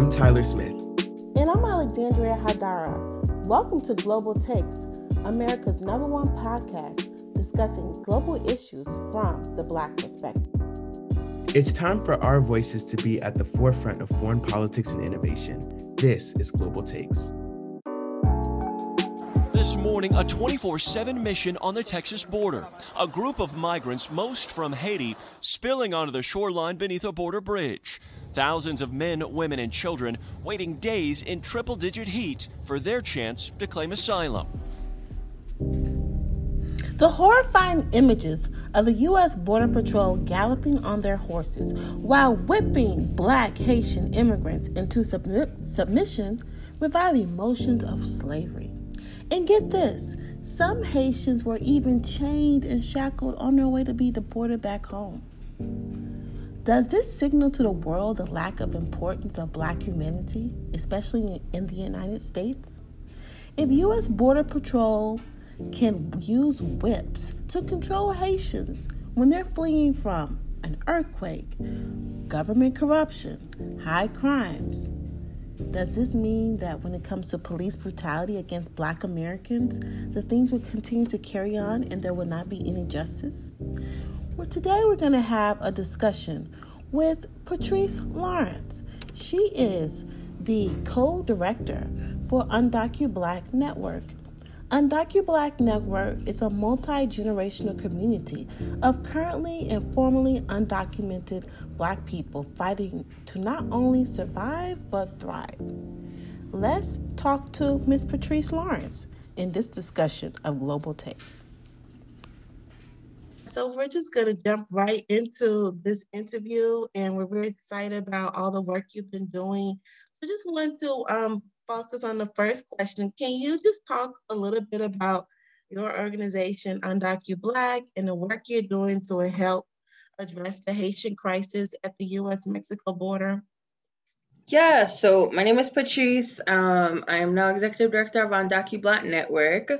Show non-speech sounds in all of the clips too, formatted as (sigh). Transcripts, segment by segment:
I'm Tyler Smith. And I'm Alexandria Haidara. Welcome to Global Takes, America's number one podcast discussing global issues from the Black perspective. It's time for our voices to be at the forefront of foreign politics and innovation. This is Global Takes. This morning, a 24 7 mission on the Texas border. A group of migrants, most from Haiti, spilling onto the shoreline beneath a border bridge. Thousands of men, women, and children waiting days in triple digit heat for their chance to claim asylum. The horrifying images of the U.S. Border Patrol galloping on their horses while whipping black Haitian immigrants into submission revive emotions of slavery. And get this some Haitians were even chained and shackled on their way to be deported back home. Does this signal to the world the lack of importance of black humanity, especially in the United States? If U.S. Border Patrol can use whips to control Haitians when they're fleeing from an earthquake, government corruption, high crimes, does this mean that when it comes to police brutality against black Americans, the things will continue to carry on and there will not be any justice? Well, today we're going to have a discussion with Patrice Lawrence. She is the co director for Undocu Black Network. Undocu Black Network is a multi generational community of currently and formerly undocumented Black people fighting to not only survive but thrive. Let's talk to Ms. Patrice Lawrence in this discussion of Global Take. So, we're just going to jump right into this interview, and we're very excited about all the work you've been doing. So, just want to um, focus on the first question. Can you just talk a little bit about your organization, Undocu Black, and the work you're doing to help address the Haitian crisis at the US Mexico border? Yeah, so my name is Patrice. Um, I am now executive director of Undocu Black Network.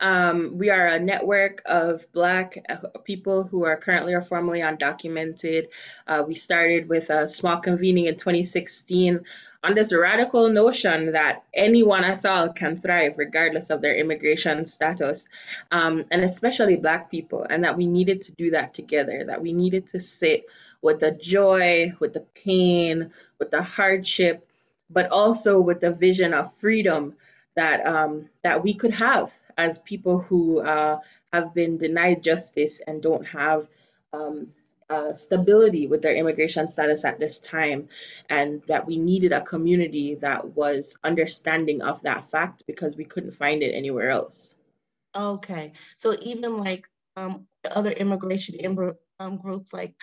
Um, we are a network of Black uh, people who are currently or formerly undocumented. Uh, we started with a small convening in 2016 on this radical notion that anyone at all can thrive regardless of their immigration status, um, and especially Black people, and that we needed to do that together, that we needed to sit with the joy, with the pain, with the hardship, but also with the vision of freedom that um, that we could have as people who uh, have been denied justice and don't have um, uh, stability with their immigration status at this time, and that we needed a community that was understanding of that fact because we couldn't find it anywhere else. Okay, so even like um, other immigration um, groups like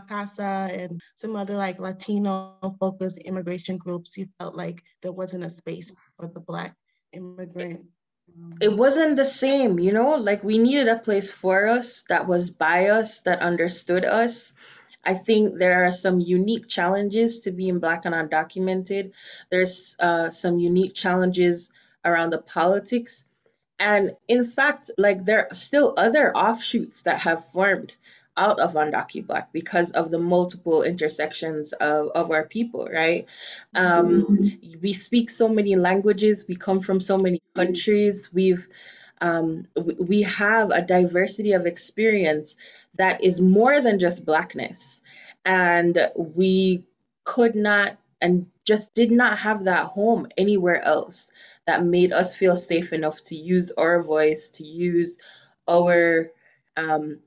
CASA and some other like Latino focused immigration groups, you felt like there wasn't a space for the Black immigrant it wasn't the same, you know, like we needed a place for us that was by us, that understood us. I think there are some unique challenges to being Black and undocumented. There's uh, some unique challenges around the politics. And in fact, like there are still other offshoots that have formed out of Undocu Black because of the multiple intersections of, of our people, right? Um, mm-hmm. we speak so many languages, we come from so many countries, we've um, we have a diversity of experience that is more than just blackness. And we could not and just did not have that home anywhere else that made us feel safe enough to use our voice, to use our um,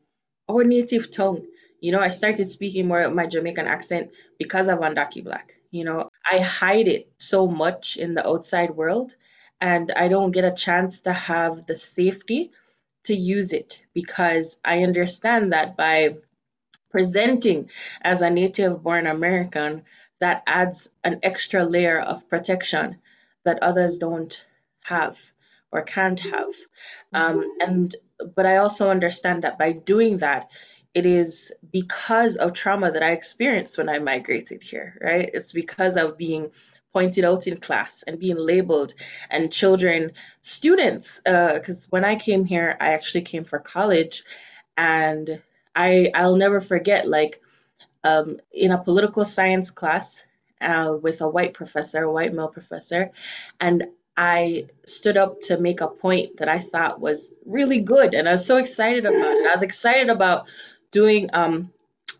our native tongue. You know, I started speaking more of my Jamaican accent because of Undocu Black. You know, I hide it so much in the outside world and I don't get a chance to have the safety to use it because I understand that by presenting as a native born American, that adds an extra layer of protection that others don't have or can't have. Um, and but I also understand that by doing that, it is because of trauma that I experienced when I migrated here, right? It's because of being pointed out in class and being labeled and children students because uh, when i came here i actually came for college and i i'll never forget like um, in a political science class uh, with a white professor, a white male professor, and I stood up to make a point that I thought was really good, and I was so excited about it. I was excited about doing um,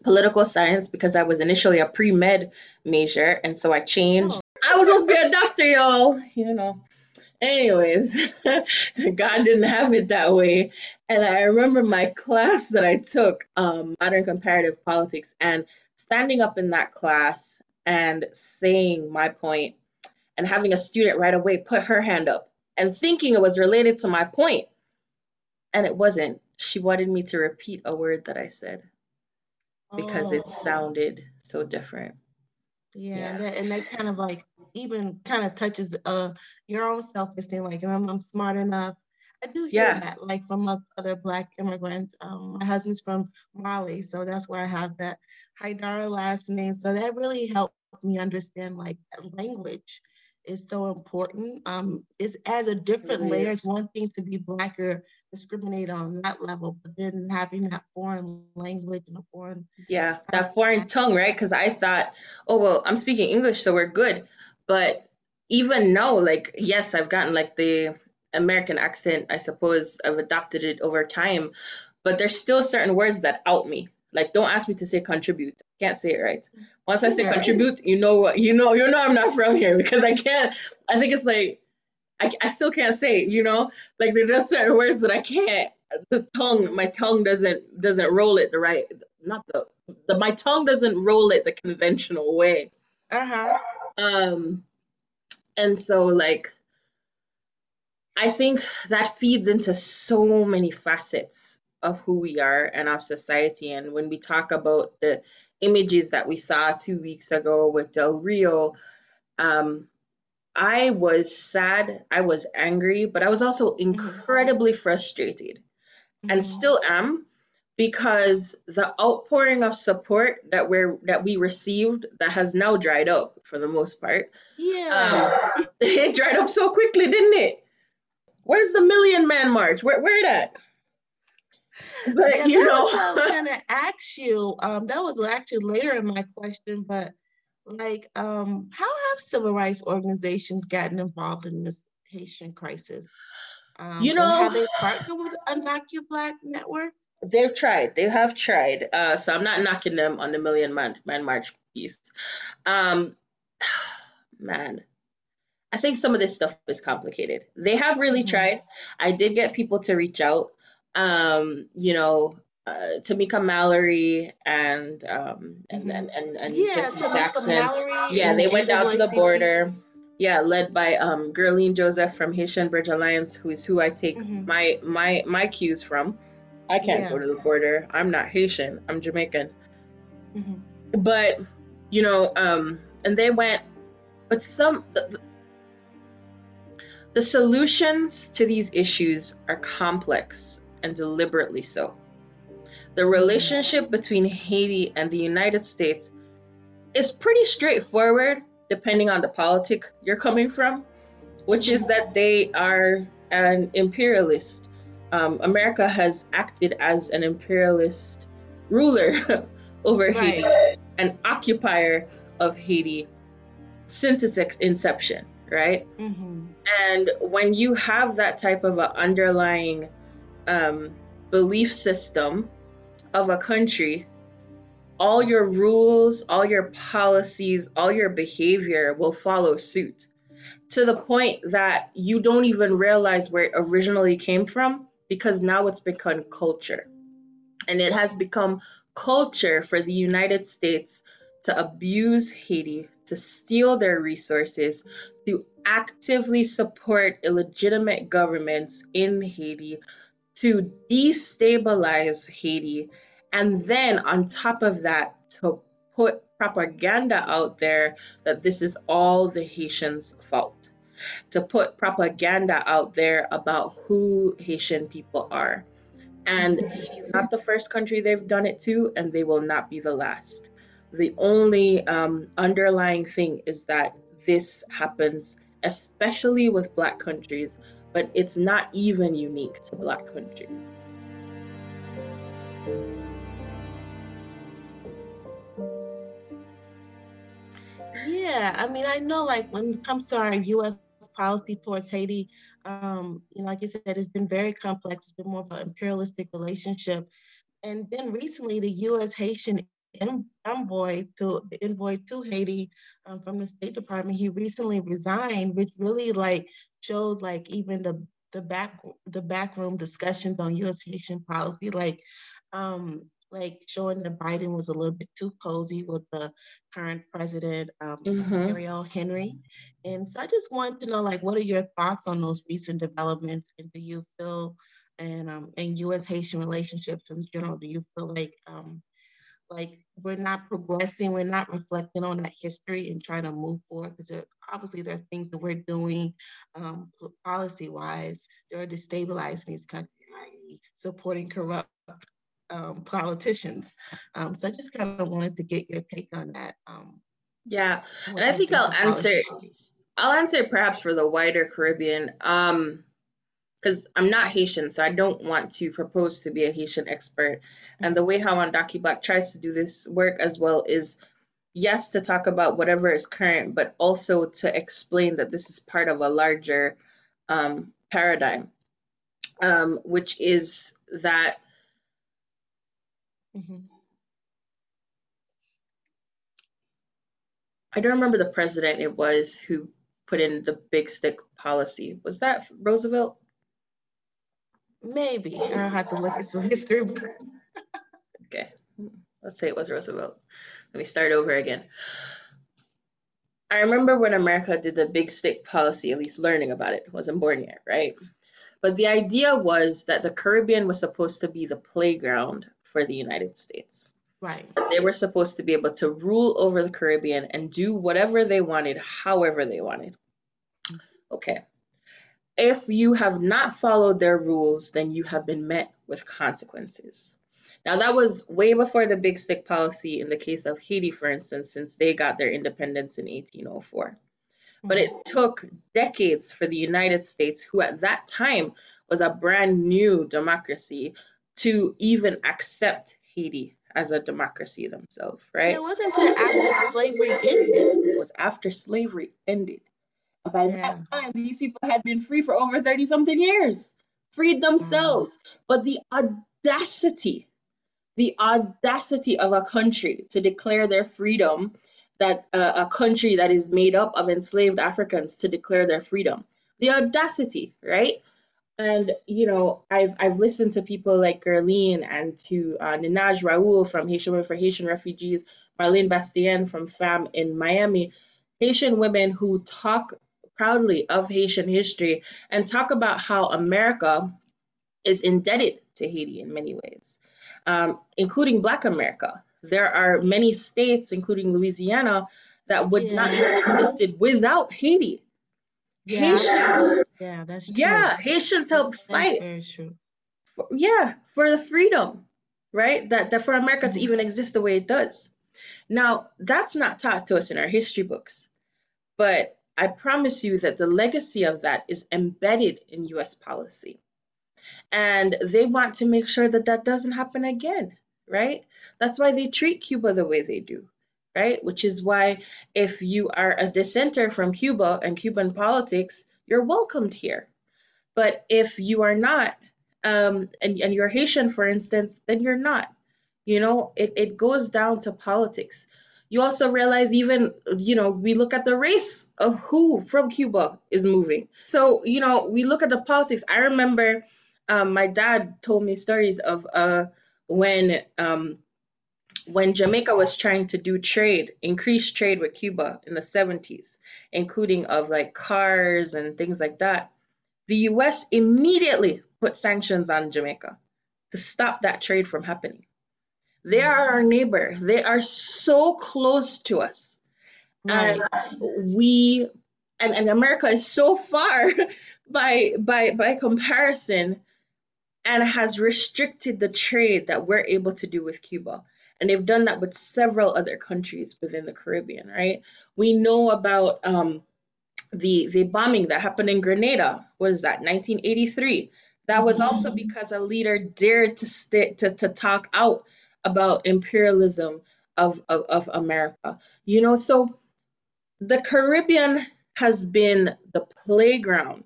political science because I was initially a pre med major, and so I changed. Oh. I was supposed to be a doctor, y'all. You know. Anyways, (laughs) God didn't have it that way. And I remember my class that I took, um, modern comparative politics, and standing up in that class and saying my point and having a student right away put her hand up and thinking it was related to my point. And it wasn't. She wanted me to repeat a word that I said because oh. it sounded so different. Yeah, yeah. And, that, and that kind of like even kind of touches uh your own self-esteem. Like I'm, I'm smart enough. I do hear yeah. that, like from other Black immigrants. Um, my husband's from Mali, so that's where I have that Haidara last name. So that really helped me understand like language is so important. Um, it's as a different layer. It's one thing to be Black or discriminate on that level, but then having that foreign language and a foreign yeah, that foreign tongue, right? Because I thought, oh well, I'm speaking English, so we're good. But even now, like yes, I've gotten like the American accent. I suppose I've adopted it over time, but there's still certain words that out me. Like don't ask me to say contribute. I can't say it right. Once I say yeah. contribute, you know what you know you know I'm not from here (laughs) because I can't. I think it's like I, I still can't say it, you know? Like there's just certain words that I can't the tongue, my tongue doesn't doesn't roll it the right not the the my tongue doesn't roll it the conventional way. Uh-huh. Um and so like I think that feeds into so many facets of who we are and our society. And when we talk about the images that we saw two weeks ago with Del Rio, um, I was sad, I was angry, but I was also mm-hmm. incredibly frustrated mm-hmm. and still am because the outpouring of support that we're that we received that has now dried up for the most part. Yeah. Um, (laughs) it dried up so quickly, didn't it? Where's the million man march? Where where that? But yeah, you know, I was gonna (laughs) ask you. Um, that was actually later in my question, but like um, how have civil rights organizations gotten involved in this Haitian crisis? Um, you know, have they partnered with Undocu Black Network? They've tried. They have tried. Uh, so I'm not knocking them on the Million Man, Man March piece. Um, (sighs) man, I think some of this stuff is complicated. They have really mm-hmm. tried. I did get people to reach out. Um, you know, uh, Tamika Mallory and um and mm-hmm. and and, and yeah, Jackson. Mallory yeah, they went down to the border. Yeah, led by um Guerline Jozef from Haitian Bridge Alliance, who is who I take mm-hmm. my my my cues from. I can't yeah. go to the border. I'm not Haitian. I'm Jamaican. Mm-hmm. But you know, um, and they went, but some the, the solutions to these issues are complex and deliberately so the relationship between Haiti and the United States is pretty straightforward, depending on the politic you're coming from, which is that they are an imperialist. Um, America has acted as an imperialist ruler (laughs) over right. Haiti, an occupier of Haiti since its inception, right? Mm-hmm. And when you have that type of an underlying um, belief system, of a country, all your rules, all your policies, all your behavior will follow suit to the point that you don't even realize where it originally came from because now it's become culture. And it has become culture for the United States to abuse Haiti, to steal their resources, to actively support illegitimate governments in Haiti, to destabilize Haiti, and then on top of that, to put propaganda out there that this is all the Haitians' fault, to put propaganda out there about who Haitian people are. And Haiti's not the first country they've done it to, and they will not be the last. The only um, underlying thing is that this happens, especially with Black countries, but it's not even unique to Black countries. Yeah, I mean, I know like when it comes to our U.S. policy towards Haiti, um, you know, like you said, it's been very complex. It's been more of an imperialistic relationship. And then recently, the U.S. Haitian envoy to the envoy to Haiti um, from the State Department, he recently resigned, which really like shows like even the the back the backroom discussions on U.S. Haitian policy, like um, like showing that Biden was a little bit too cozy with the current president, um, mm-hmm. Ariel Henry. And so I just wanted to know, like, what are your thoughts on those recent developments? And do you feel, and um, in U.S. Haitian relationships in general, do you feel like um, like we're not progressing, we're not reflecting on that history and trying to move forward because obviously there are things that we're doing um, policy wise that are destabilizing these countries, supporting corrupt um, politicians. Um, so I just kind of wanted to get your take on that. Um, yeah, and I think, I'll answer. I'll answer perhaps for the wider Caribbean, because I'm not Haitian, so I don't want to propose to be a Haitian expert. And the way how Undocu Black tries to do this work as well is, yes, to talk about whatever is current, but also to explain that this is part of a larger um, paradigm, um, which is that Mm-hmm. I don't remember the president it was who put in the big stick policy. Was that Roosevelt? Maybe. I'll have to look at some history books. okay. Let's say it was Roosevelt. Let me start over again. I remember when America did the big stick policy, at least learning about it, wasn't born yet, right? But the idea was that the Caribbean was supposed to be the playground for the United States. Right. They were supposed to be able to rule over the Caribbean and do whatever they wanted, however they wanted. Okay. If you have not followed their rules, then you have been met with consequences. Now, that was way before the big stick policy in the case of Haiti, for instance, since they got their independence in 1804. But it mm-hmm. took decades for the United States, who at that time was a brand new democracy, to even accept Haiti as a democracy themselves, right? It wasn't until after slavery ended. It was after slavery ended. By yeah. that time, these people had been free for over 30 something years, freed themselves. Mm. But the audacity, the audacity of a country to declare their freedom, that uh, a country that is made up of enslaved Africans to declare their freedom, the audacity, right? And you know, I've I've listened to people like Guerline and to uh, Ninaj Raoul from Haitian Women for Haitian Refugees, Marlene Bastien from FANM in Miami, Haitian women who talk proudly of Haitian history and talk about how America is indebted to Haiti in many ways, um, including Black America. There are many states, including Louisiana, that would yeah. not have existed without Haiti. Yeah. Haitians yeah, that's true. Yeah, Haitians helped that's fight. Very true. For, yeah, for the freedom, right? That that for America mm-hmm. to even exist the way it does. Now, that's not taught to us in our history books, but I promise you that the legacy of that is embedded in US policy. And they want to make sure that that doesn't happen again, right? That's why they treat Cuba the way they do, right? Which is why if you are a dissenter from Cuba and Cuban politics, you're welcomed here. But if you are not, um, and, and you're Haitian, for instance, then you're not. You know, it, it goes down to politics. You also realize, even, you know, we look at the race of who from Cuba is moving. So, you know, we look at the politics. I remember um, my dad told me stories of uh, when um, when Jamaica was trying to do trade, increase trade with Cuba in the 70s including of like cars and things like that, the US immediately put sanctions on Jamaica to stop that trade from happening. They are our neighbor. They are so close to us. Right. And we and, and America is so far (laughs) by by by comparison and has restricted the trade that we're able to do with Cuba. And they've done that with several other countries within the Caribbean, right? We know about um, the the bombing that happened in Grenada. Was that 1983? That was also mm-hmm. because a leader dared to st- to to talk out about imperialism of, of of America. You know, so the Caribbean has been the playground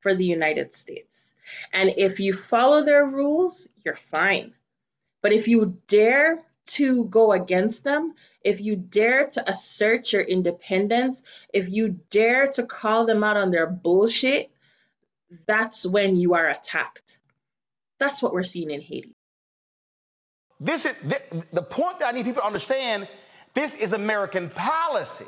for the United States. And if you follow their rules, you're fine. But if you dare to go against them, if you dare to assert your independence, if you dare to call them out on their bullshit, that's when you are attacked. That's what we're seeing in Haiti. This is the, the point that I need people to understand. This is American policy.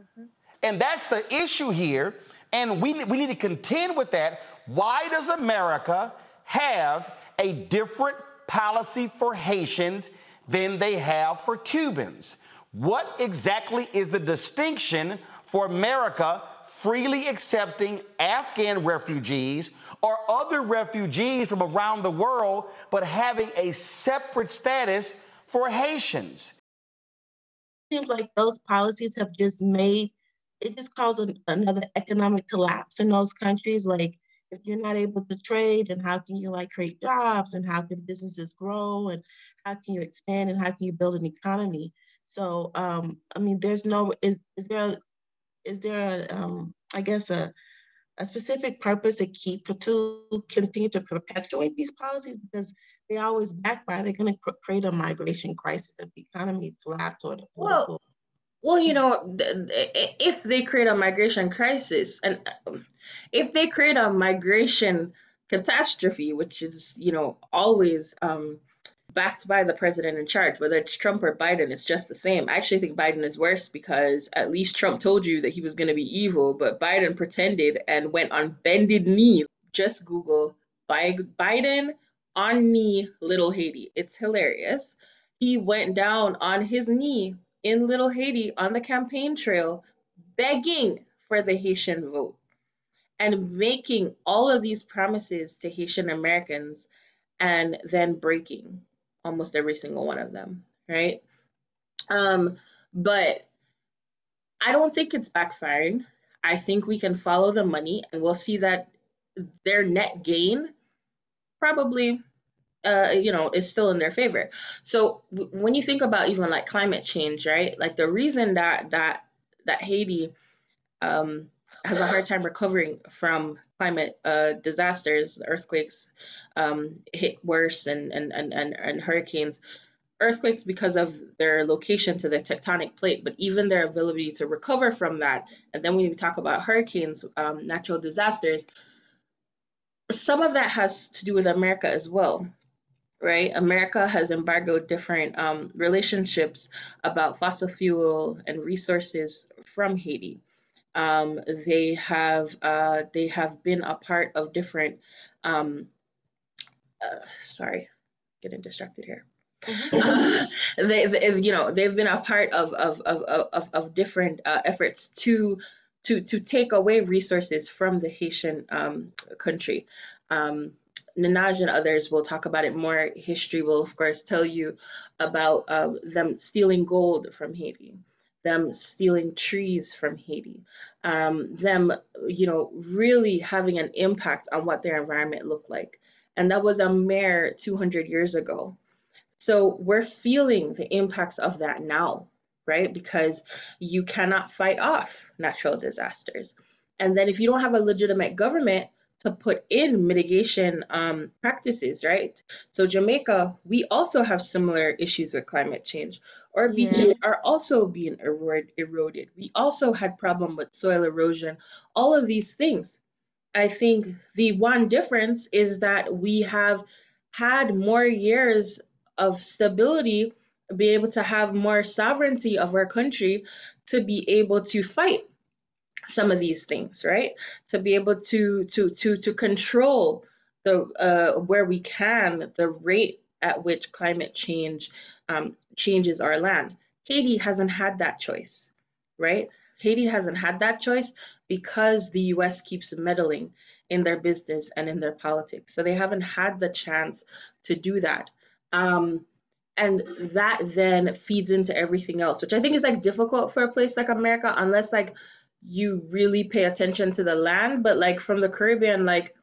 Mm-hmm. And that's the issue here. And we, we need to contend with that. Why does America have a different policy for Haitians than they have for Cubans? What exactly is the distinction for America freely accepting Afghan refugees or other refugees from around the world, but having a separate status for Haitians? Seems like those policies have just made it just caused an, another economic collapse in those countries. Like, if you're not able to trade, and how can you like create jobs, and how can businesses grow, and how can you expand, and how can you build an economy? So, um, I mean, there's no is is there is there a, um, I guess a a specific purpose to keep to continue to perpetuate these policies because they always backfire. They're going to create a migration crisis if the economy collapse or the. Well, well, you know, if they create a migration crisis and um, if they create a migration catastrophe, which is, you know, always um, backed by the president in charge, whether it's Trump or Biden, it's just the same. I actually think Biden is worse because at least Trump told you that he was going to be evil, but Biden pretended and went on bended knee. Just Google Biden on knee little Haiti. It's hilarious. He went down on his knee in Little Haiti on the campaign trail begging for the Haitian vote and making all of these promises to Haitian Americans and then breaking almost every single one of them, right? Um, but I don't think it's backfiring. I think we can follow the money and we'll see that their net gain probably uh, you know, is still in their favor. So when you think about even like climate change, right? Like the reason that that that Haiti um, has a hard time recovering from climate uh, disasters, earthquakes um, hit worse, and, and and and and hurricanes. Earthquakes because of their location to the tectonic plate, but even their ability to recover from that. And then when we talk about hurricanes, um, natural disasters, some of that has to do with America as well right? America has embargoed different um, relationships about fossil fuel and resources from Haiti. Um, they have uh, they have been a part of different. Um, uh, sorry, getting distracted here. Uh, (laughs) they, they, you know, they've been a part of of of of, of different uh, efforts to to to take away resources from the Haitian um, country. Um, Ninaj and others will talk about it more. History will, of course, tell you about uh, them stealing gold from Haiti, them stealing trees from Haiti, um, them, you know, really having an impact on what their environment looked like. And that was a mere 200 years ago. So we're feeling the impacts of that now, right? Because you cannot fight off natural disasters. And then if you don't have a legitimate government, to put in mitigation um, practices, right? So Jamaica, we also have similar issues with climate change. Our beaches yeah. are also being erode, eroded. We also had problem with soil erosion. All of these things. I think the one difference is that we have had more years of stability, be able to have more sovereignty of our country to be able to fight some of these things, right? To be able to to to to control the uh, where we can the rate at which climate change um, changes our land. Haiti hasn't had that choice, right? Haiti hasn't had that choice because the U.S. keeps meddling in their business and in their politics. So they haven't had the chance to do that. Um, and that then feeds into everything else, which I think is like difficult for a place like America, unless like you really pay attention to the land but like from the caribbean like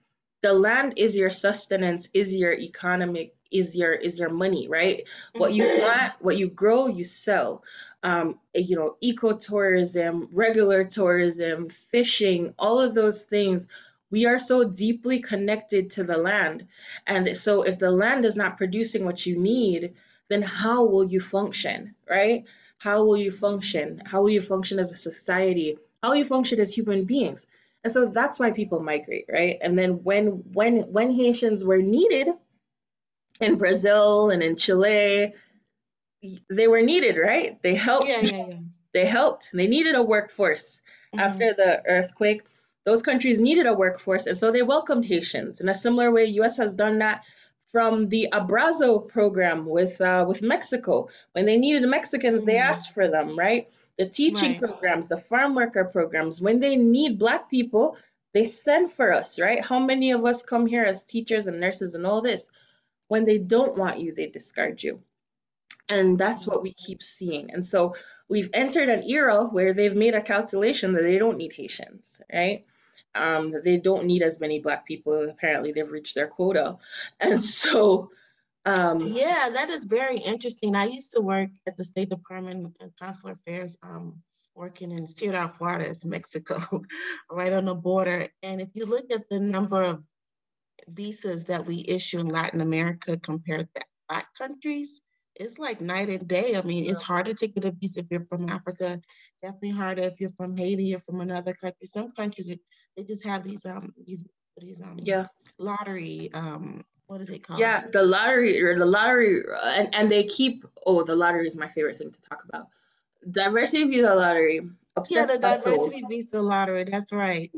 the land is your sustenance is your economic is your is your money right what you plant what you grow you sell um, you know, ecotourism, regular tourism, fishing, all of those things. We are so deeply connected to the land. And so if the land is not producing what you need, then how will you function, right? How will you function? How will you function as a society? How will you function as human beings? And so that's why people migrate, right? And then when when when Haitians were needed in Brazil and in Chile, they were needed, right? They helped. Yeah, yeah, yeah. (laughs) They helped. They needed a workforce mm-hmm. after the earthquake. Those countries needed a workforce, and so they welcomed Haitians. In a similar way, U.S. has done that from the Bracero program with uh, with Mexico. When they needed Mexicans, mm-hmm. they asked for them, right? The teaching right. programs, the farm worker programs. When they need Black people, they send for us, right? How many of us come here as teachers and nurses and all this? When they don't want you, they discard you. And that's what we keep seeing. And so we've entered an era where they've made a calculation that they don't need Haitians, right? Um, that they don't need as many Black people. Apparently, they've reached their quota. And (laughs) so, um, yeah, that is very interesting. I used to work at the State Department of Consular Affairs, um, working in Ciudad Juarez, Mexico, (laughs) right on the border. And if you look at the number of visas that we issue in Latin America compared to Black countries, it's like night and day. I mean, it's harder to get a visa if you're from Africa. Definitely harder if you're from Haiti or from another country. Some countries they just have these um these these um yeah lottery um what is it called? Yeah, the lottery or the lottery and and they keep oh the lottery is my favorite thing to talk about. Diversity visa lottery. Yeah, the diversity visa lottery. That's right.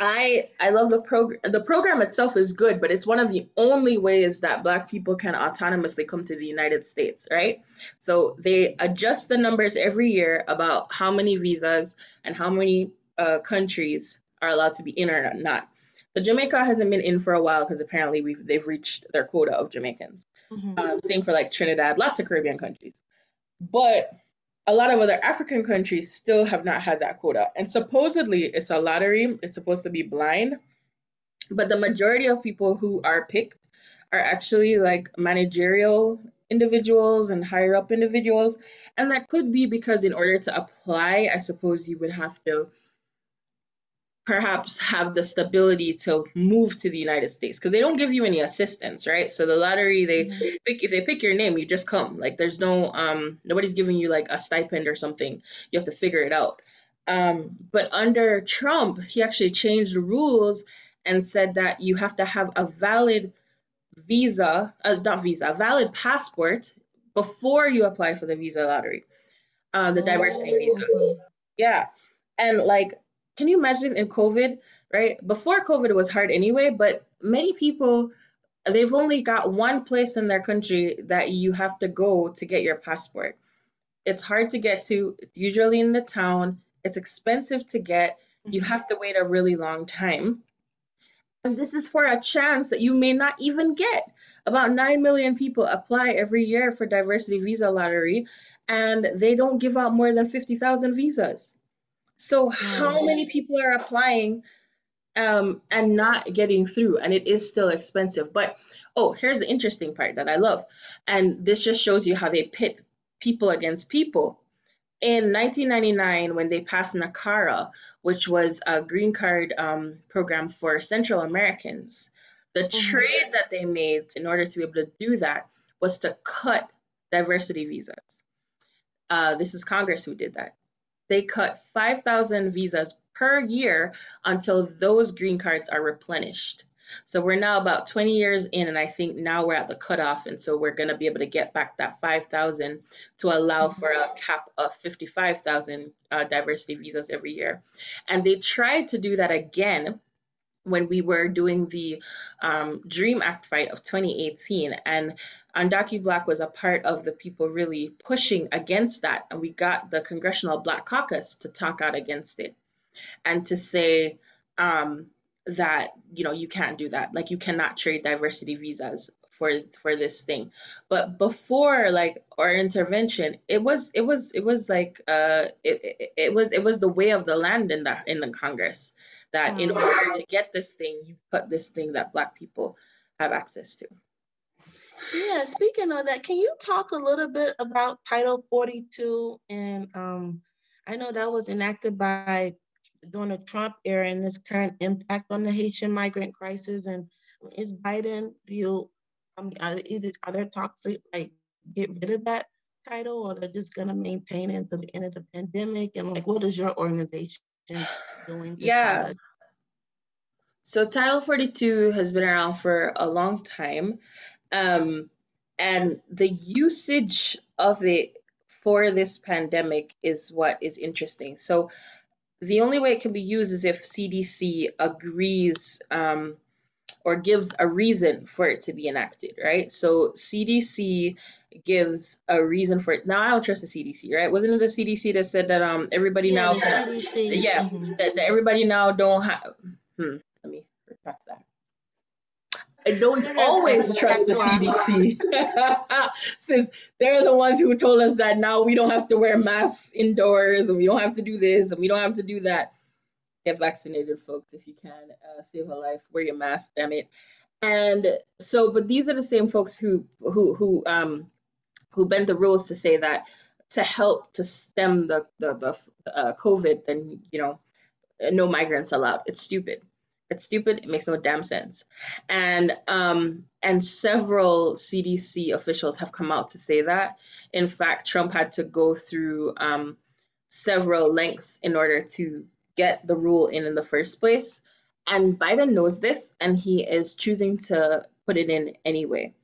I I love the program. The program itself is good, but it's one of the only ways that Black people can autonomously come to the United States, right? So they adjust the numbers every year about how many visas and how many uh, countries are allowed to be in or not. So Jamaica hasn't been in for a while because apparently we've they've reached their quota of Jamaicans. Mm-hmm. Um, same for like Trinidad, lots of Caribbean countries, but a lot of other African countries still have not had that quota. And supposedly it's a lottery, it's supposed to be blind. But the majority of people who are picked are actually like managerial individuals and higher up individuals. And that could be because in order to apply, I suppose you would have to perhaps have the stability to move to the United States because they don't give you any assistance, right? So the lottery, they mm-hmm. pick if they pick your name, you just come. Like there's no um nobody's giving you like a stipend or something. You have to figure it out. Um, but under Trump, he actually changed the rules and said that you have to have a valid visa, uh, not visa, a valid passport before you apply for the visa lottery, uh, the diversity oh. visa. Yeah, and like can you imagine in COVID, right? Before COVID, it was hard anyway, but many people, they've only got one place in their country that you have to go to get your passport. It's hard to get to, it's usually in the town, it's expensive to get, you mm-hmm. have to wait a really long time. And this is for a chance that you may not even get. About 9 million people apply every year for diversity visa lottery, and they don't give out more than 50,000 visas. So how many people are applying um, and not getting through? And it is still expensive. But oh, here's the interesting part that I love. And this just shows you how they pit people against people. In 1999, when they passed NACARA, which was a green card um, program for Central Americans, the mm-hmm. trade that they made in order to be able to do that was to cut diversity visas. Uh, this is Congress who did that they cut 5,000 visas per year until those green cards are replenished. So we're now about 20 years in, and I think now we're at the cutoff, and so we're going to be able to get back that 5,000 to allow mm-hmm. for a cap of 55,000 uh, diversity visas every year. And they tried to do that again when we were doing the um, Dream Act fight of 2018. And Undocu Black was a part of the people really pushing against that. And we got the Congressional Black Caucus to talk out against it and to say um, that, you know, you can't do that. Like you cannot trade diversity visas for for this thing but before like our intervention it was it was it was like uh it, it, it was it was the way of the land in the in the congress that in order to get this thing, you put this thing that Black people have access to. Yeah, speaking of that, can you talk a little bit about Title 42? And um, I know that was enacted by during the Trump era and its current impact on the Haitian migrant crisis. And is Biden, do you, um, are, either, are there talks to like get rid of that title or they're just going to maintain it until the end of the pandemic? And like, what is your organization doing? yeah. So Title 42 has been around for a long time. Um, and the usage of it for this pandemic is what is interesting. So the only way it can be used is if CDC agrees um, or gives a reason for it to be enacted, right? So CDC gives a reason for it. Now I don't trust the CDC, right? Wasn't it the CDC that said that um everybody yeah, now CDC. yeah mm-hmm. that, that, everybody now don't have hmm, let me retract that. I don't always trust the CDC (laughs) since they're the ones who told us that now we don't have to wear masks indoors and we don't have to do this and we don't have to do that. Get vaccinated, folks, if you can. Uh, save a life. Wear your mask, damn it. And so, but these are the same folks who who who um who bent the rules to say that to help to stem the the, the uh, COVID, then you know, no migrants allowed. It's stupid. It's stupid. It makes no damn sense. And um, and several CDC officials have come out to say that. In fact, Trump had to go through um, several lengths in order to get the rule in in the first place. And Biden knows this, and he is choosing to put it in anyway,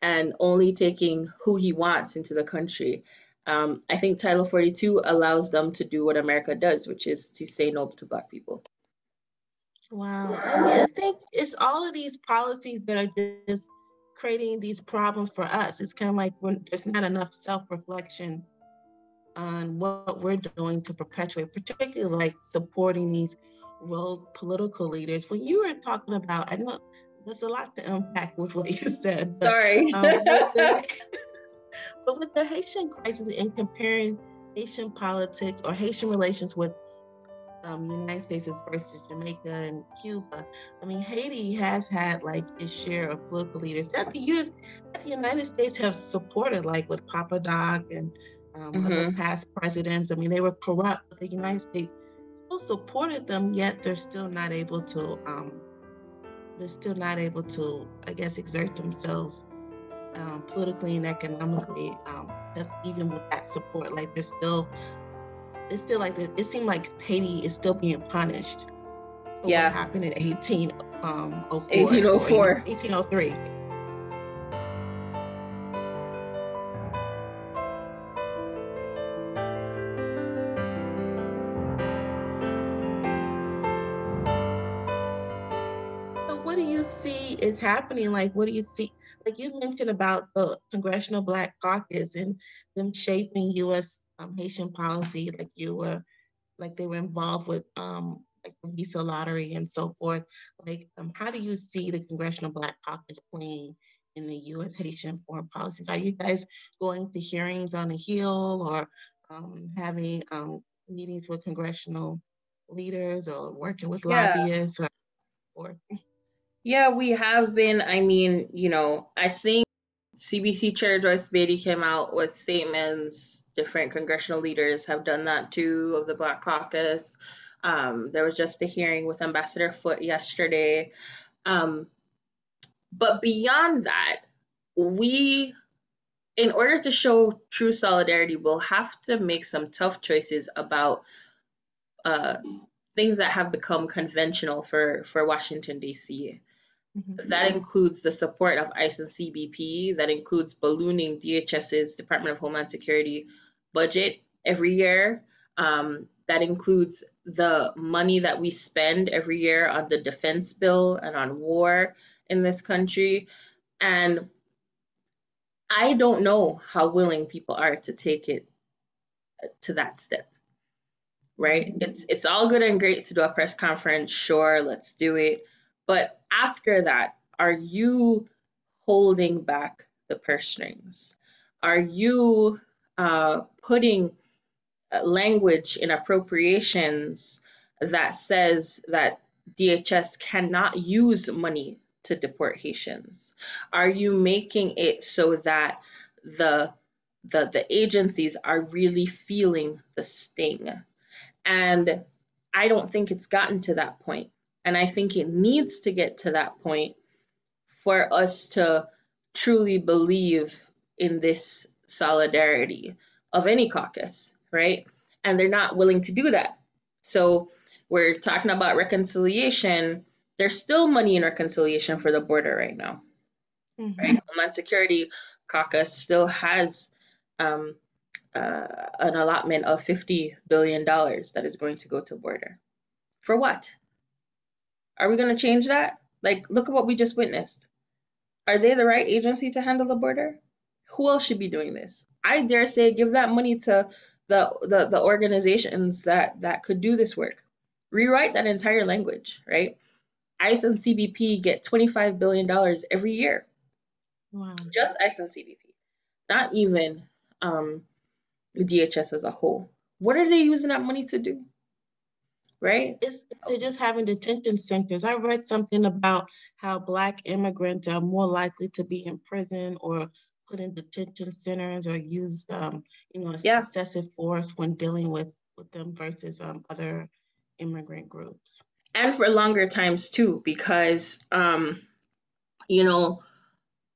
and only taking who he wants into the country. Um, I think Title 42 allows them to do what America does, which is to say no to Black people. Wow. I, mean, I think it's all of these policies that are just creating these problems for us. It's kind of like when there's not enough self-reflection on what we're doing to perpetuate, particularly like supporting these rogue political leaders. When you were talking about, I know there's a lot to unpack with what you said. But, Sorry. um, with the, (laughs) but with the Haitian crisis and comparing Haitian politics or Haitian relations with um, United States versus Jamaica and Cuba. I mean, Haiti has had like its share of political leaders that the, that the United States have supported, like with Papa Doc and um, mm-hmm. other past presidents. I mean, they were corrupt, but the United States still supported them, yet they're still not able to. Um, they're still not able to, I guess, exert themselves um, politically and economically. that's um, even with that support, like they're still it's still like this. It seemed like Haiti is still being punished. yeah. What happened in 18, um, 1804. 1803. Is happening? Like, what do you see? Like you mentioned about the Congressional Black Caucus and them shaping U.S um, Haitian policy, like you were, like they were involved with um, like the visa lottery and so forth. Like, um, how do you see the Congressional Black Caucus playing in the U.S. Haitian foreign policies? Are you guys going to hearings on the Hill or um, having um, meetings with congressional leaders or working with yeah. lobbyists or forth? Yeah, we have been. I mean, you know, I think CBC Chair Joyce Beatty came out with statements different congressional leaders have done that too of the Black Caucus. Um, there was just a hearing with Ambassador Foote yesterday. Um, but beyond that, we, in order to show true solidarity, we'll have to make some tough choices about uh, things that have become conventional for, for Washington, D.C. Mm-hmm. That includes the support of ICE and CBP. That includes ballooning DHS's Department of Homeland Security budget every year. Um, that includes the money that we spend every year on the defense bill and on war in this country. And I don't know how willing people are to take it to that step. Right? It's it's all good and great to do a press conference. Sure, let's do it. But after that, are you holding back the purse strings? Are you uh, putting uh, language in appropriations that says that DHS cannot use money to deport Haitians? Are you making it so that the the the agencies are really feeling the sting? And I don't think it's gotten to that point. And I think it needs to get to that point for us to truly believe in this solidarity of any caucus, right? And they're not willing to do that. So we're talking about reconciliation. There's still money in reconciliation for the border right now, mm-hmm. right? Homeland Security Caucus still has um, uh, an allotment of $50 billion that is going to go to border. For what? Are we going to change that? Like, look at what we just witnessed. Are they the right agency to handle the border? Who else should be doing this? I dare say give that money to the, the, the organizations that, that could do this work. Rewrite that entire language, right? ICE and CBP get $25 billion every year. Wow. Just ICE and CBP. Not even um, the DHS as a whole. What are they using that money to do? Right? It's, they're just having detention centers. I read something about how Black immigrants are more likely to be in prison or put in detention centers or use, um, you know, yeah. excessive force when dealing with, with them versus um, other immigrant groups. And for longer times too, because, um, you know,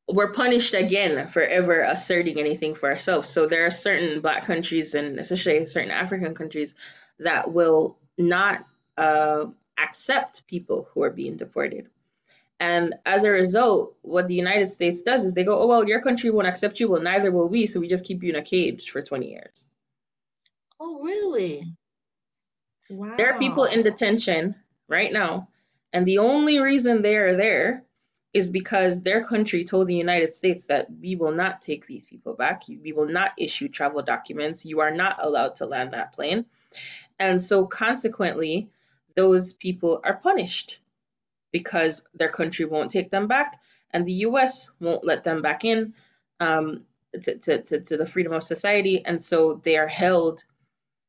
we're punished again for ever asserting anything for ourselves. So there are certain black countries and especially certain African countries that will not uh, accept people who are being deported. And as a result, what the United States does is they go, oh, well, your country won't accept you. Well, neither will we. So we just keep you in a cage for 20 years. Oh, really? Wow. There are people in detention right now. And the only reason they are there is because their country told the United States that we will not take these people back. We will not issue travel documents. You are not allowed to land that plane. And so, consequently, those people are punished because their country won't take them back and the US won't let them back in um, to, to, to, to the freedom of society. And so they are held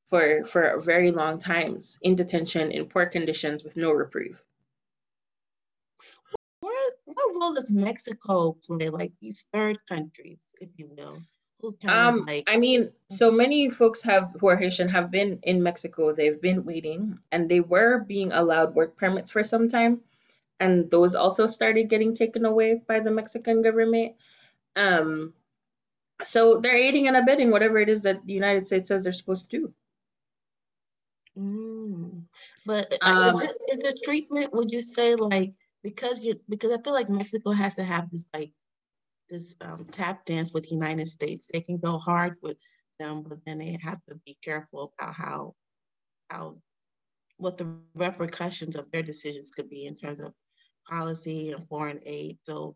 for, for very long times in detention in poor conditions with no reprieve what role does Mexico play, like these third countries, if you will? Um, like... I mean, so many folks have who are Haitian have been in Mexico. They've been waiting, and they were being allowed work permits for some time, and those also started getting taken away by the Mexican government. Um, so they're aiding and abetting whatever it is that the United States says they're supposed to do. Mm. But uh, um, is, it, is the treatment? Would you say like because you because I feel like Mexico has to have this like this um, tap dance with the United States. They can go hard with them, but then they have to be careful about how how what the repercussions of their decisions could be in terms of policy and foreign aid. So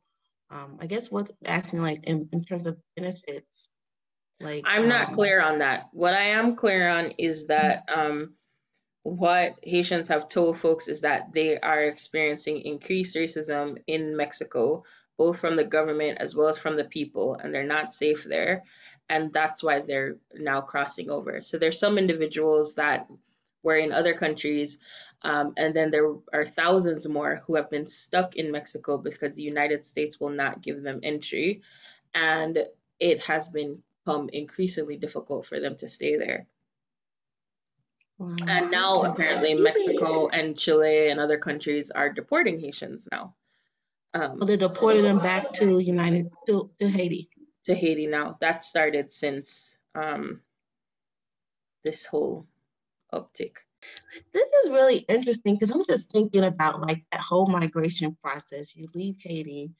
um, I guess what's asking like in, in terms of benefits, like I'm not um, clear on that. What I am clear on is that um, what Haitians have told folks is that they are experiencing increased racism in Mexico, both from the government as well as from the people, and they're not safe there. And that's why they're now crossing over. So there's some individuals that were in other countries, um, and then there are thousands more who have been stuck in Mexico because the United States will not give them entry. And it has become increasingly difficult for them to stay there. Wow. And now apparently Mexico and Chile and other countries are deporting Haitians now. Um, well, they're deporting them back to United to, to Haiti. To Haiti now. That started since um, this whole uptick. This is really interesting because I'm just thinking about like that whole migration process. You leave Haiti,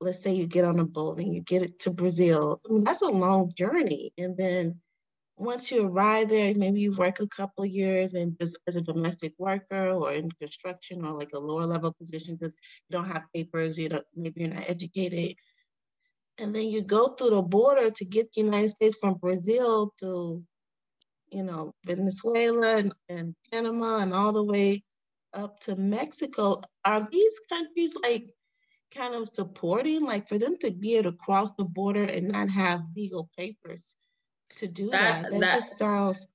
let's say you get on a boat and you get it to Brazil. I mean, that's a long journey. And then once you arrive there, maybe you work a couple of years and as, as a domestic worker or in construction or like a lower level position because you don't have papers, you don't maybe you're not educated. And then you go through the border to get the United States from Brazil to, you know, Venezuela and, and Panama and all the way up to Mexico. Are these countries like kind of supporting, like for them to be able to cross the border and not have legal papers? To do that. That, that, that just sounds.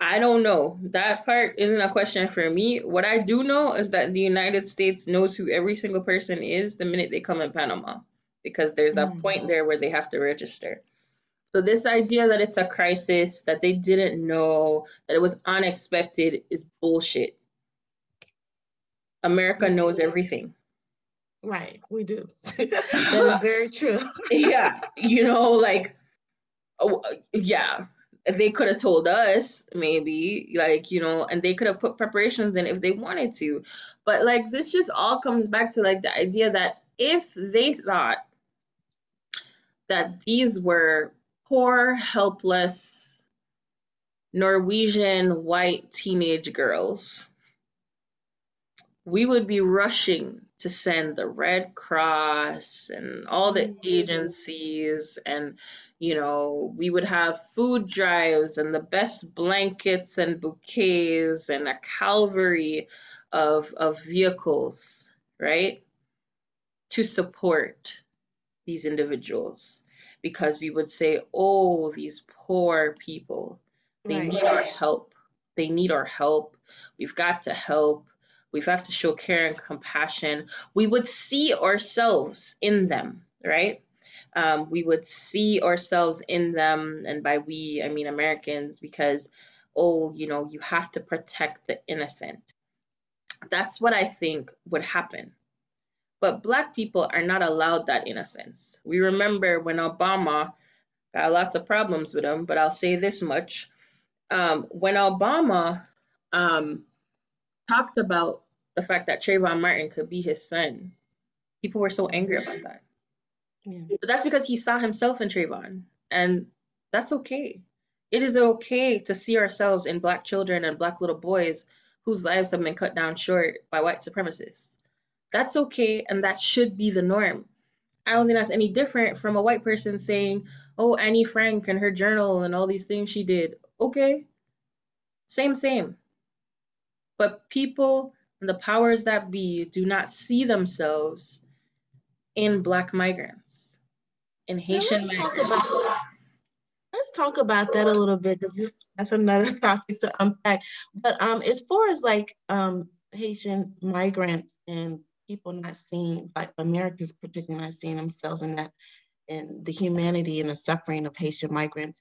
I don't know. That part isn't a question for me. What I do know is that the United States knows who every single person is the minute they come in Panama because there's a mm. point there where they have to register. So this idea that it's a crisis, that they didn't know, that it was unexpected is bullshit. America knows everything. Right, we do. (laughs) (laughs) that is very true. yeah, you know, like, oh, uh, yeah, they could have told us maybe, like, you know, and they could have put preparations in if they wanted to. But like, this just all comes back to like the idea that if they thought that these were poor, helpless Norwegian white teenage girls, we would be rushing to send the Red Cross and all the mm-hmm. agencies and you know we would have food drives and the best blankets and bouquets and a cavalry of of vehicles right to support these individuals because we would say, oh, these poor people, they right. need our help. They need our help. We've got to help. We have to show care and compassion. We would see ourselves in them, right? Um, we would see ourselves in them. And by we, I mean Americans, because, oh, you know, you have to protect the innocent. That's what I think would happen but Black people are not allowed that innocence. We remember when Obama got lots of problems with him, but I'll say this much. Um, when Obama um, talked about the fact that Trayvon Martin could be his son, people were so angry about that. Yeah. But that's because he saw himself in Trayvon, and that's okay. It is okay to see ourselves in Black children and Black little boys whose lives have been cut down short by white supremacists. That's okay, and that should be the norm. I don't think that's any different from a white person saying, oh, Annie Frank and her journal and all these things she did. Okay, same, same. But people and the powers that be do not see themselves in Black migrants, in Haitian let's migrants. Talk about, let's talk about that a little bit because that's another (laughs) topic to unpack. But um, as far as like um, Haitian migrants and people not seeing, like Americans particularly not seeing themselves in that, in the humanity and the suffering of Haitian migrants.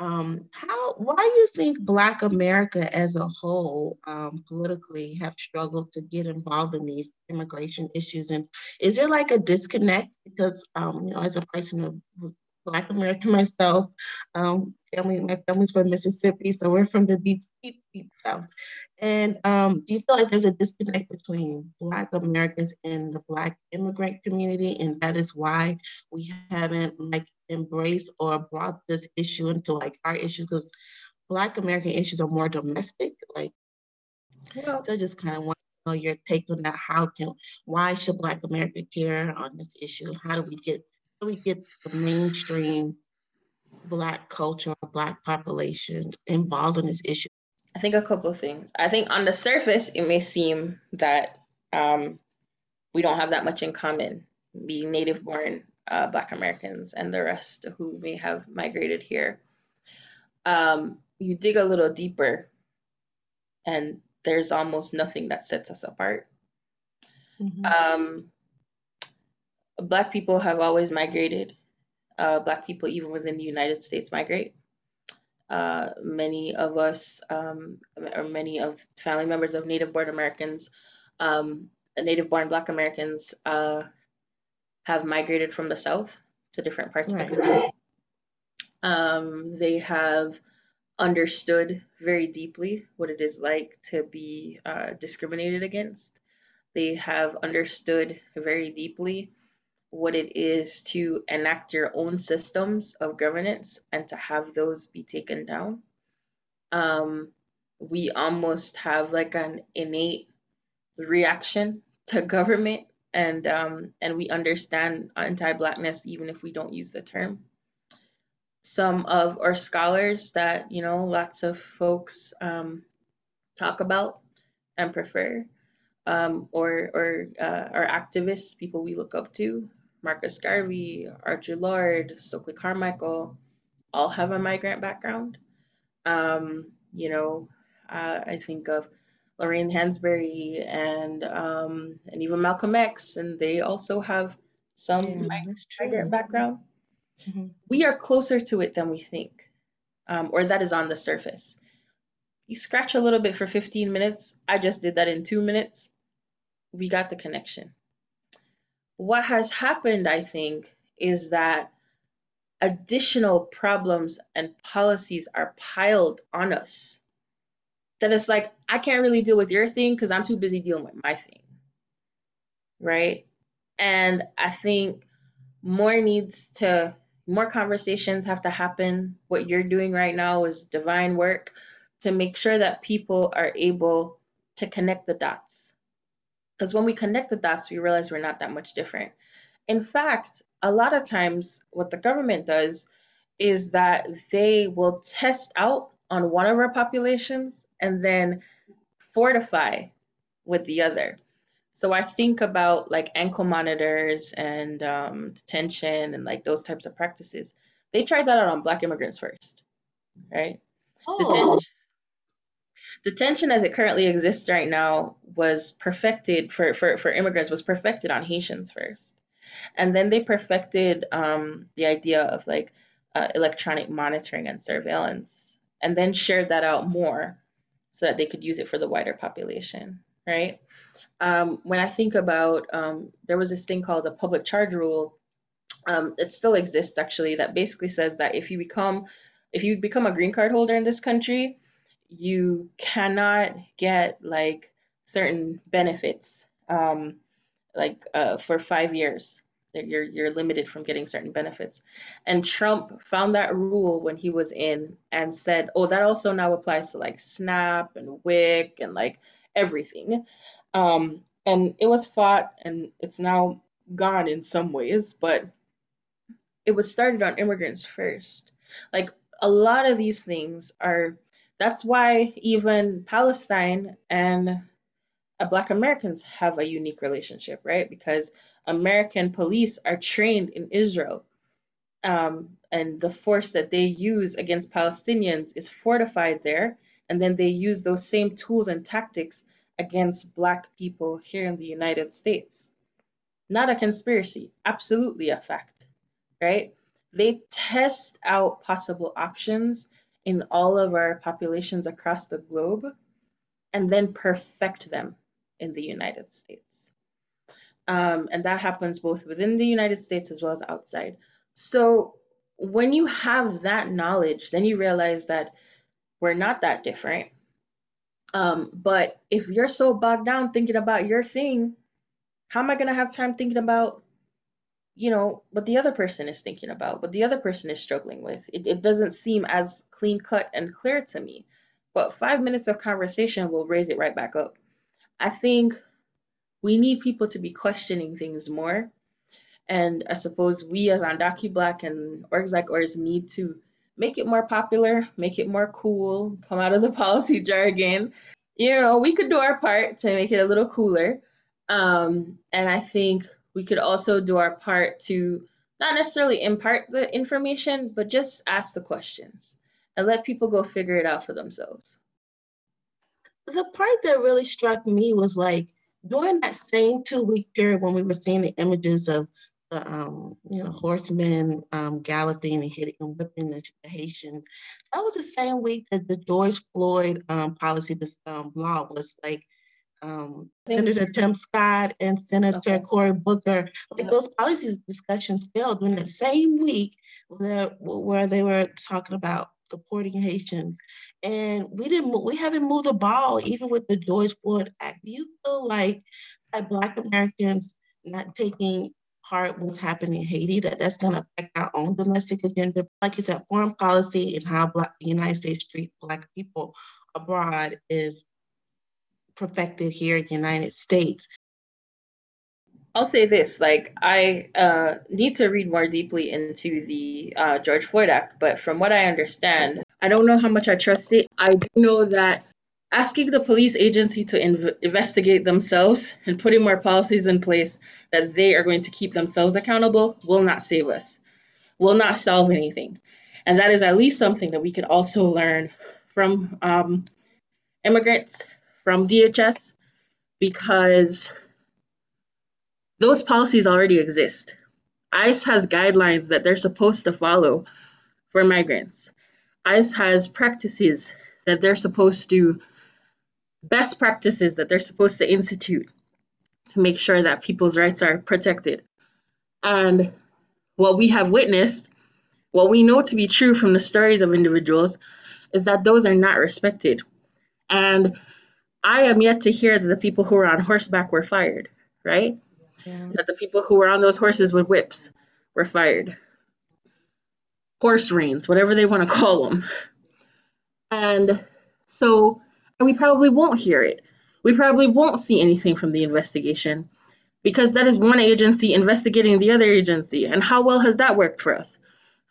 Um, how, why do you think Black America as a whole um, politically have struggled to get involved in these immigration issues? And is there like a disconnect? Because, um, you know, as a person was Black American (laughs) myself. Um, family, my family's from Mississippi, so we're from the deep, deep, deep South. And um, do you feel like there's a disconnect between Black Americans and the Black immigrant community, and that is why we haven't like embraced or brought this issue into like our issues? Because Black American issues are more domestic, like. Well, so I just kind of want to know your take on that. How can why should Black America care on this issue? How do we get do we get the mainstream Black culture, Black population involved in this issue? I think a couple of things. I think on the surface, it may seem that um, we don't have that much in common, being native born uh, Black Americans and the rest who may have migrated here. Um, you dig a little deeper, and there's almost nothing that sets us apart. Mm-hmm. Um, Black people have always migrated. Uh, Black people, even within the United States, migrate. Uh, many of us, um, or many of family members of Native born Americans, um, Native born Black Americans, uh, have migrated from the South to different parts right. of the country. Um, they have understood very deeply what it is like to be uh, discriminated against. They have understood very deeply what it is to enact your own systems of governance and to have those be taken down. Um, we almost have like an innate reaction to government and um, and we understand anti-blackness even if we don't use the term. Some of our scholars that you know lots of folks um, talk about and prefer, um, or or uh, our activists, people we look up to, Marcus Garvey, Audre Lorde, Stokely Carmichael all have a migrant background. Um, You know, uh, I think of Lorraine Hansberry and um, and even Malcolm X, and they also have some yeah, migrant background. Mm-hmm. We are closer to it than we think, um, or that is on the surface. You scratch a little bit for 15 minutes. I just did that in two minutes. We got the connection. What has happened, I think, is that additional problems and policies are piled on us. That it's like, I can't really deal with your thing because I'm too busy dealing with my thing. Right? And I think more needs to, more conversations have to happen. What you're doing right now is divine work to make sure that people are able to connect the dots. Because when we connect the dots, we realize we're not that much different. In fact, a lot of times what the government does is that they will test out on one of our populations and then fortify with the other. So I think about like ankle monitors and um, detention and like those types of practices. They tried that out on Black immigrants first, right? Oh. Detention, detention as it currently exists right now was perfected for, for, for immigrants was perfected on Haitians first. And then they perfected um, the idea of like uh, electronic monitoring and surveillance, and then shared that out more so that they could use it for the wider population, right? Um, when I think about, um, there was this thing called the public charge rule. Um, it still exists actually. That basically says that if you become, if you become a green card holder in this country, you cannot get like certain benefits, um, like uh, for five years you're you're limited from getting certain benefits. And Trump found that rule when he was in and said, "Oh, that also now applies to like SNAP and WIC and like everything." Um, and it was fought, and it's now gone in some ways, but it was started on immigrants first. Like a lot of these things are. That's why even Palestine and Black Americans have a unique relationship, right? Because American police are trained in Israel. Um, and the force that they use against Palestinians is fortified there. And then they use those same tools and tactics against Black people here in the United States. Not a conspiracy, absolutely a fact, right? They test out possible options in all of our populations across the globe and then perfect them in the United States. Um, and that happens both within the United States as well as outside. So when you have that knowledge, then you realize that we're not that different. Um, but if you're so bogged down thinking about your thing, how am I going to have time thinking about, you know, what the other person is thinking about, what the other person is struggling with? It, it doesn't seem as clean cut and clear to me. But five minutes of conversation will raise it right back up. I think we need people to be questioning things more. And I suppose we as Undocu Black and orgs like ours need to make it more popular, make it more cool, come out of the (laughs) policy jargon. You know, we could do our part to make it a little cooler. Um, and I think we could also do our part to not necessarily impart the information, but just ask the questions and let people go figure it out for themselves. The part that really struck me was like during that same two week period when we were seeing the images of the um, you know horsemen um, galloping and hitting and whipping the, the, Haitians, that was the same week that the George Floyd um, policy, this um, law was like um, Senator Tim Scott and Senator okay. Cory Booker, like those policy discussions failed during the same week where, where they were talking about supporting Haitians. And we didn't we haven't moved the ball even with the George Floyd Act. Do you feel like that Black Americans not taking part what's happening in Haiti, that that's going to affect our own domestic agenda. Like you said, foreign policy and how Black, the United States treats Black people abroad is perfected here in the United States. I'll say this: like I uh, need to read more deeply into the uh, George Floyd Act, but from what I understand, I don't know how much I trust it. I do know that asking the police agency to inv- investigate themselves and putting more policies in place that they are going to keep themselves accountable will not save us, will not solve anything, and that is at least something that we could also learn from um, immigrants from DHS because those policies already exist. ICE has guidelines that they're supposed to follow for migrants. ICE has practices that they're supposed to, best practices that they're supposed to institute to make sure that people's rights are protected. And what we have witnessed, what we know to be true from the stories of individuals, is that those are not respected. And I am yet to hear that the people who were on horseback were fired, right? Yeah. That the people who were on those horses with whips were fired. Horse reins, whatever they want to call them. And so, and we probably won't hear it. We probably won't see anything from the investigation because that is one agency investigating the other agency. And how well has that worked for us?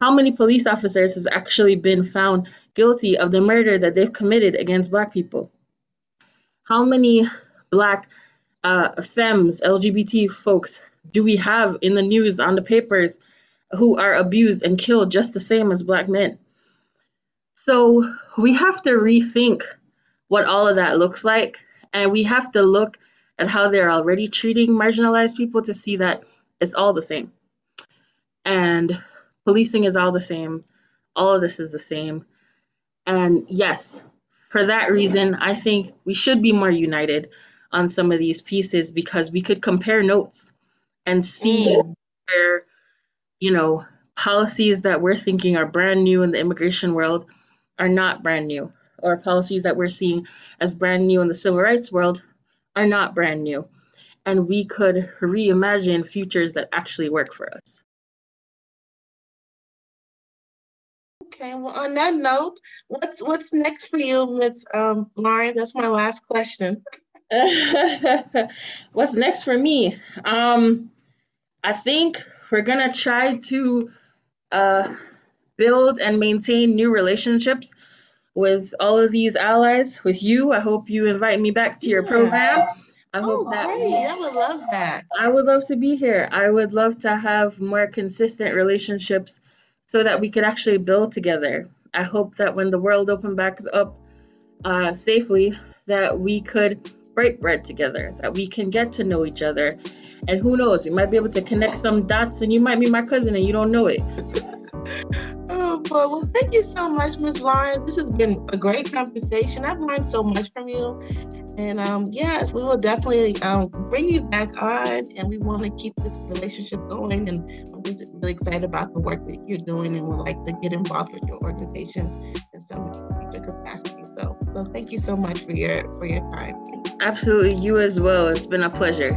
How many police officers has actually been found guilty of the murder that they've committed against Black people? How many Black uh, femmes, LGBT folks do we have in the news, on the papers, who are abused and killed just the same as Black men? So we have to rethink what all of that looks like, and we have to look at how they're already treating marginalized people to see that it's all the same. And policing is all the same. All of this is the same. And yes, for that reason, I think we should be more united on some of these pieces because we could compare notes and see mm. where, you know, policies that we're thinking are brand new in the immigration world are not brand new, or policies that we're seeing as brand new in the civil rights world are not brand new. And we could reimagine futures that actually work for us. Okay, well, on that note, what's what's next for you, Miss um, Lauren? That's my last question. (laughs) what's next for me? Um, I think we're gonna try to uh, build and maintain new relationships with all of these allies. With you, I hope you invite me back to your yeah. program. I hope oh, that great. I would love that. I would love to be here. I would love to have more consistent relationships so that we could actually build together. I hope that when the world opens back up uh, safely, that we could break bread together, that we can get to know each other. And who knows, we might be able to connect some dots and you might be my cousin and you don't know it. (laughs) oh boy, well, thank you so much, Ms. Lawrence. This has been a great conversation. I've learned so much from you. And um, yes, we will definitely um, bring you back on, and we want to keep this relationship going. And I'm just really excited about the work that you're doing, and would like to get involved with your organization in some capacity. So, so thank you so much for your for your time. Absolutely, you as well. It's been a pleasure.